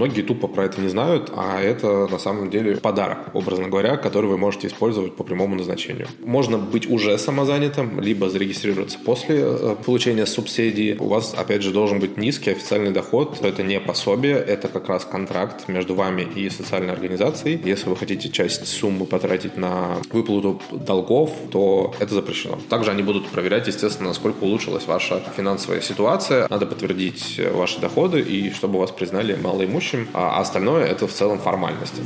Многие тупо про это не знают, а это на самом деле подарок, образно говоря, который вы можете использовать по прямому назначению. Можно быть уже самозанятым, либо зарегистрироваться после э, получения субсидии. У вас, опять же, должен быть низкий официальный доход. Это не пособие, это как раз контракт между вами и социальной организацией. Если вы хотите часть суммы потратить на выплату долгов, то это запрещено. Также они будут проверять, естественно, насколько улучшилась ваша финансовая ситуация. Надо подтвердить ваши доходы и чтобы вас признали малоимущим, а остальное это в целом формальности.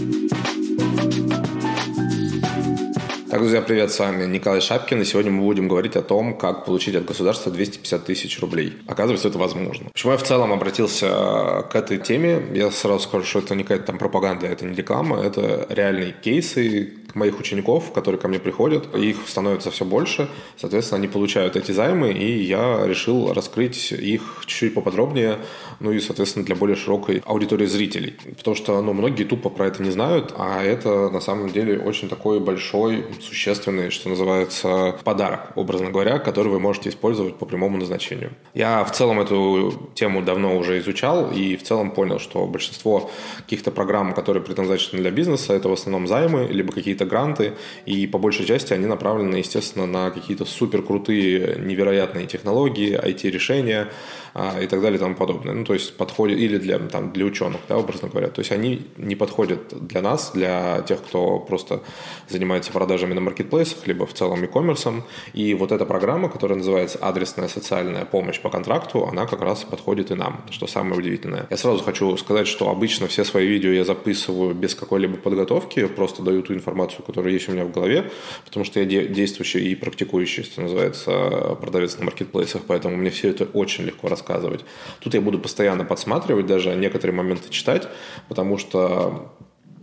Так, друзья, привет, с вами Николай Шапкин, и сегодня мы будем говорить о том, как получить от государства 250 тысяч рублей. Оказывается, это возможно. Почему я в целом обратился к этой теме? Я сразу скажу, что это не какая-то там пропаганда, это не реклама, это реальные кейсы, моих учеников, которые ко мне приходят, их становится все больше, соответственно, они получают эти займы, и я решил раскрыть их чуть-чуть поподробнее, ну и, соответственно, для более широкой аудитории зрителей. Потому что, ну, многие тупо про это не знают, а это, на самом деле, очень такой большой, существенный, что называется, подарок, образно говоря, который вы можете использовать по прямому назначению. Я в целом эту тему давно уже изучал и в целом понял, что большинство каких-то программ, которые предназначены для бизнеса, это в основном займы, либо какие-то какие-то гранты, и по большей части они направлены, естественно, на какие-то супер крутые, невероятные технологии, IT-решения а, и так далее и тому подобное. Ну, то есть подходят или для, там, для ученых, да, образно говоря. То есть они не подходят для нас, для тех, кто просто занимается продажами на маркетплейсах, либо в целом e-commerce. И вот эта программа, которая называется «Адресная социальная помощь по контракту», она как раз подходит и нам, что самое удивительное. Я сразу хочу сказать, что обычно все свои видео я записываю без какой-либо подготовки, просто даю ту информацию, информацию, которая есть у меня в голове, потому что я действующий и практикующий, что называется, продавец на маркетплейсах, поэтому мне все это очень легко рассказывать. Тут я буду постоянно подсматривать, даже некоторые моменты читать, потому что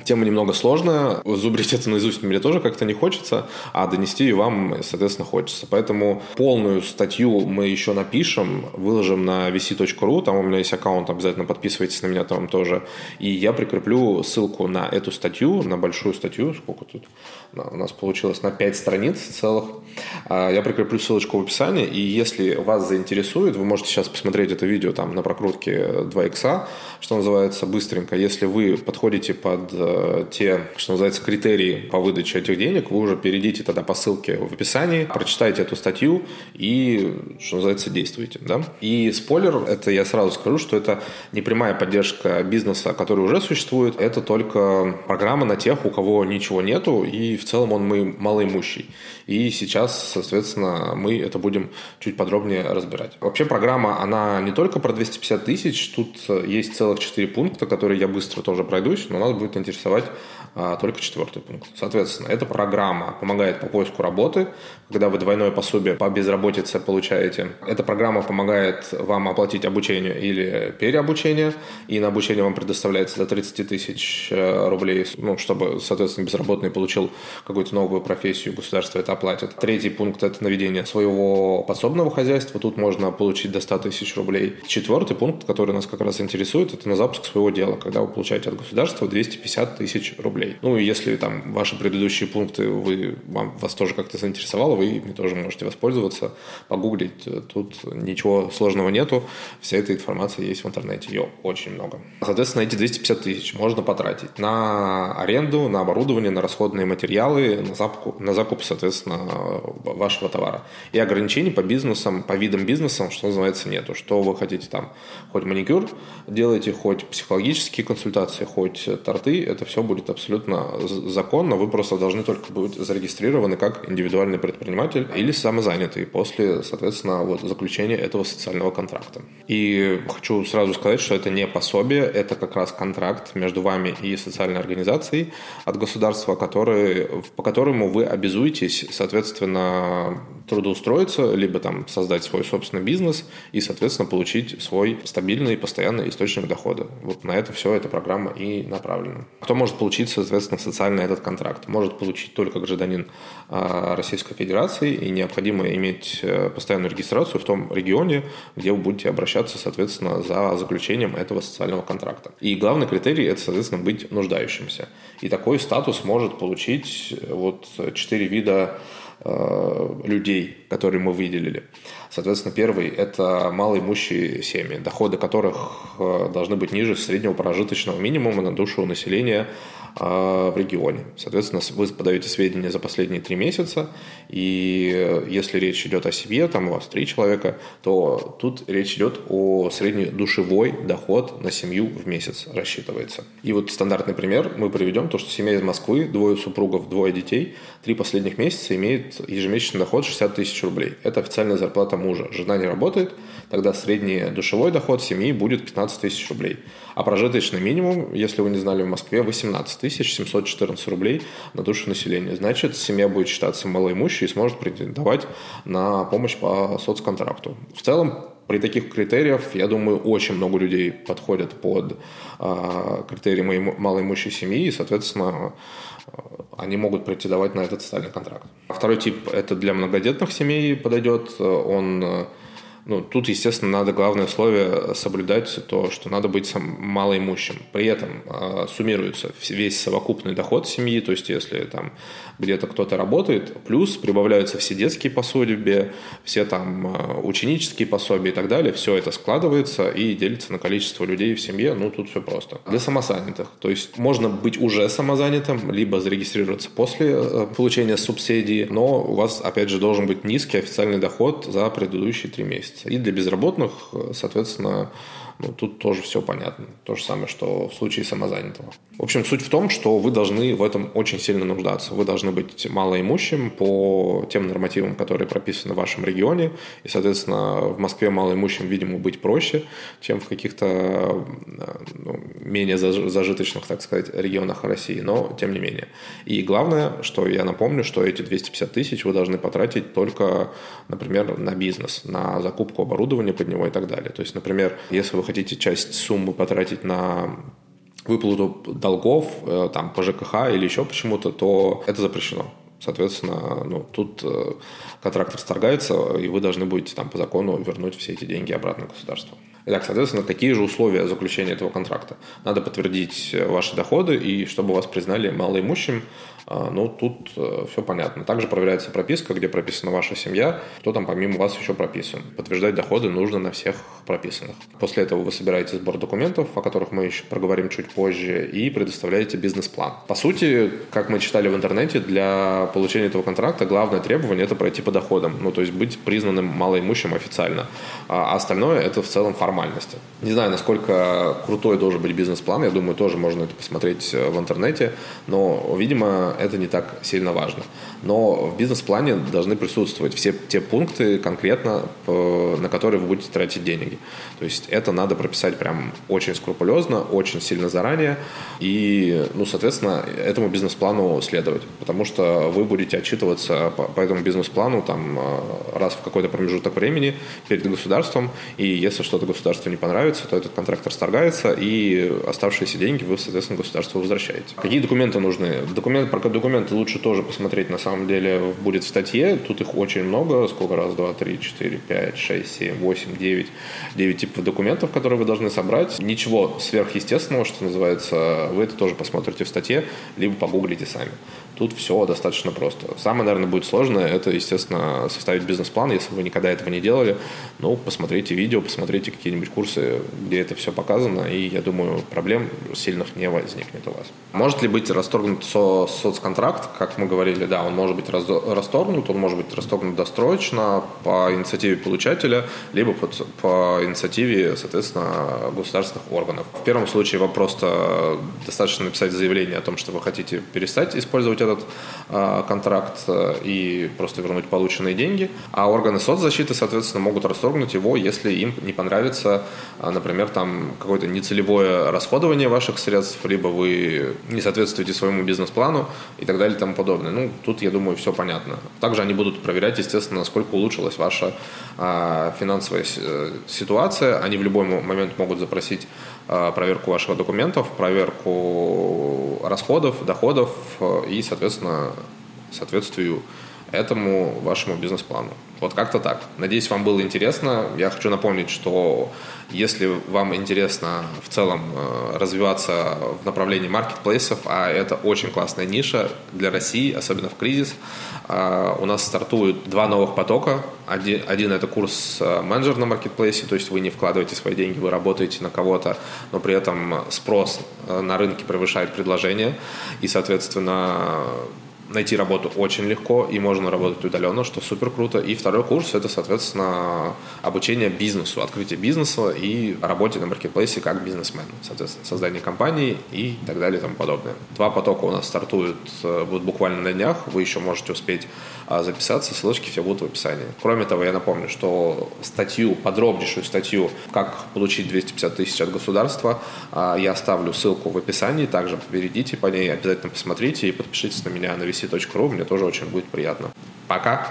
Тема немного сложная, зубрить это наизусть мне тоже как-то не хочется, а донести ее вам, соответственно, хочется. Поэтому полную статью мы еще напишем, выложим на vc.ru, там у меня есть аккаунт, обязательно подписывайтесь на меня там тоже. И я прикреплю ссылку на эту статью, на большую статью, сколько тут у нас получилось, на 5 страниц целых. А, я прикреплю ссылочку в описании, и если вас заинтересует, вы можете сейчас посмотреть это видео там на прокрутке 2 икса, что называется, быстренько. Если вы подходите под э, Э, те, что называется, критерии по выдаче этих денег, вы уже перейдите тогда по ссылке в описании, прочитайте эту статью и, что называется, действуйте. Да? И спойлер, это я сразу скажу, что это не прямая поддержка бизнеса, который уже существует, это только программа на тех, у кого ничего нету, и в целом он мы малоимущий. И сейчас, соответственно, мы это будем чуть подробнее разбирать. Вообще программа, она не только про 250 тысяч, тут есть целых 4 пункта, которые я быстро тоже пройдусь, но нас будет интересовать а, только четвертый пункт. Соответственно, эта программа помогает по поиску работы, когда вы двойное пособие по безработице получаете. Эта программа помогает вам оплатить обучение или переобучение, и на обучение вам предоставляется до 30 тысяч э, рублей, ну, чтобы, соответственно, безработный получил какую-то новую профессию, государство это оплатит. Третий пункт – это наведение своего подсобного хозяйства, тут можно получить до 100 тысяч рублей. Четвертый пункт, который нас как раз интересует, это на запуск своего дела, когда вы получаете от государства 250 тысяч рублей. Ну, и если там ваши предыдущие пункты, вы, вам, вас тоже как-то заинтересовало, вы ими тоже можете воспользоваться, погуглить. Тут ничего сложного нету. Вся эта информация есть в интернете. Ее очень много. Соответственно, эти 250 тысяч можно потратить на аренду, на оборудование, на расходные материалы, на закуп, на закуп соответственно, вашего товара. И ограничений по бизнесам, по видам бизнеса, что называется, нету. Что вы хотите там, хоть маникюр делаете, хоть психологические консультации, хоть торты, это все будет абсолютно законно. Вы просто должны только быть зарегистрированы как индивидуальный предприниматель или самозанятый после, соответственно, вот заключения этого социального контракта. И хочу сразу сказать, что это не пособие, это как раз контракт между вами и социальной организацией от государства, который, по которому вы обязуетесь, соответственно, трудоустроиться, либо там создать свой собственный бизнес и, соответственно, получить свой стабильный и постоянный источник дохода. Вот на это все эта программа и направлена. Кто может получить, соответственно, социальный этот контракт? Может получить только гражданин а, Российской Федерации, и необходимо иметь э, постоянную регистрацию в том регионе, где вы будете обращаться, соответственно, за заключением этого социального контракта. И главный критерий – это, соответственно, быть нуждающимся. И такой статус может получить э, вот четыре вида людей, которые мы выделили. Соответственно, первый – это малоимущие семьи, доходы которых э, должны быть ниже среднего прожиточного минимума на душу населения в регионе. Соответственно, вы подаете сведения за последние три месяца, и если речь идет о семье, там у вас три человека, то тут речь идет о среднедушевой доход на семью в месяц рассчитывается. И вот стандартный пример мы приведем, то, что семья из Москвы, двое супругов, двое детей, три последних месяца имеет ежемесячный доход 60 тысяч рублей. Это официальная зарплата мужа. Жена не работает, тогда средний душевой доход семьи будет 15 тысяч рублей. А прожиточный минимум, если вы не знали, в Москве 18 тысяч 714 рублей на душу населения. Значит, семья будет считаться малоимущей и сможет претендовать на помощь по соцконтракту. В целом, при таких критериях, я думаю, очень много людей подходят под э, критерии моей малоимущей семьи, и, соответственно, они могут претендовать на этот социальный контракт. Второй тип – это для многодетных семей подойдет. Он ну, тут, естественно, надо главное условие соблюдать то, что надо быть малоимущим. При этом э, суммируется весь совокупный доход семьи, то есть если там где-то кто-то работает, плюс прибавляются все детские пособия, все там э, ученические пособия и так далее, все это складывается и делится на количество людей в семье, ну, тут все просто. Для самозанятых, то есть можно быть уже самозанятым, либо зарегистрироваться после э, получения субсидии, но у вас, опять же, должен быть низкий официальный доход за предыдущие три месяца месяца. И для безработных, соответственно, ну, тут тоже все понятно. То же самое, что в случае самозанятого. В общем, суть в том, что вы должны в этом очень сильно нуждаться. Вы должны быть малоимущим по тем нормативам, которые прописаны в вашем регионе. И, соответственно, в Москве малоимущим, видимо, быть проще, чем в каких-то ну, менее зажиточных, так сказать, регионах России. Но, тем не менее. И главное, что я напомню, что эти 250 тысяч вы должны потратить только, например, на бизнес, на закупку оборудования под него и так далее. То есть, например, если вы хотите часть суммы потратить на выплату долгов э, там, по ЖКХ или еще почему-то, то это запрещено. Соответственно, ну, тут э, контракт расторгается, и вы должны будете там по закону вернуть все эти деньги обратно государству. Итак, соответственно, какие же условия заключения этого контракта? Надо подтвердить ваши доходы, и чтобы вас признали малоимущим, ну, тут э, все понятно. Также проверяется прописка, где прописана ваша семья, кто там помимо вас еще прописан. Подтверждать доходы нужно на всех прописанных. После этого вы собираете сбор документов, о которых мы еще проговорим чуть позже, и предоставляете бизнес-план. По сути, как мы читали в интернете, для получения этого контракта главное требование – это пройти по доходам, ну, то есть быть признанным малоимущим официально. А остальное – это в целом формально формальности. Не знаю, насколько крутой должен быть бизнес-план, я думаю, тоже можно это посмотреть э, в интернете, но, видимо, это не так сильно важно. Но в бизнес-плане должны присутствовать все те пункты конкретно, на которые вы будете тратить деньги. То есть это надо прописать прям очень скрупулезно, очень сильно заранее, и, ну, соответственно, этому бизнес-плану следовать, потому что вы будете отчитываться по, этому бизнес-плану там э, раз в какой-то промежуток времени перед государством, и если что-то государству не понравится, то этот контракт расторгается, и оставшиеся деньги вы, соответственно, государству возвращаете. Какие документы нужны? Документ, про документы лучше тоже посмотреть, на самом деле, будет в статье. Тут их очень много. Сколько? Раз, два, три, четыре, пять, шесть, семь, восемь, девять. Девять типов документов, которые вы должны собрать. Ничего сверхъестественного, что называется, вы это тоже посмотрите в статье, либо погуглите сами. Тут все достаточно просто. Самое, наверное, будет сложное, это, естественно, составить бизнес-план, если вы никогда этого не делали. Ну, посмотрите видео, посмотрите какие-нибудь курсы, где это все показано, и, я думаю, проблем сильных не возникнет у вас. Может ли быть расторгнут со соцконтракт? Как мы говорили, да, он может быть расторгнут, он может быть расторгнут досрочно по инициативе получателя, либо по, по инициативе, соответственно, государственных органов. В первом случае вам просто достаточно написать заявление о том, что вы хотите перестать использовать этот э, контракт э, и просто вернуть полученные деньги. А органы соцзащиты, соответственно, могут расторгнуть его, если им не понравится, э, например, там какое-то нецелевое расходование ваших средств, либо вы не соответствуете своему бизнес-плану и так далее и тому подобное. Ну, тут, я думаю, все понятно. Также они будут проверять, естественно, насколько улучшилась ваша э, финансовая ситуация. Они в любой момент могут запросить проверку ваших документов, проверку расходов, доходов и, соответственно, соответствию этому вашему бизнес-плану. Вот как-то так. Надеюсь, вам было интересно. Я хочу напомнить, что если вам интересно в целом э, развиваться в направлении маркетплейсов, а это очень классная ниша для России, особенно в кризис, э, у нас стартуют два новых потока. Один, один это курс э, менеджер на маркетплейсе, то есть вы не вкладываете свои деньги, вы работаете на кого-то, но при этом спрос на рынке превышает предложение, и, соответственно, найти работу очень легко, и можно работать удаленно, что супер круто. И второй курс – это, соответственно, обучение бизнесу, открытие бизнеса и работе на маркетплейсе как бизнесмен, соответственно, создание компании и так далее и тому подобное. Два потока у нас стартуют, э, будут буквально на днях, вы еще можете успеть а, записаться, ссылочки все будут в описании. Кроме того, я напомню, что статью, подробнейшую статью, как получить 250 тысяч от государства, а, я оставлю ссылку в описании, также перейдите по ней, обязательно посмотрите и подпишитесь на меня на vc.ru, мне тоже очень будет приятно. Пока!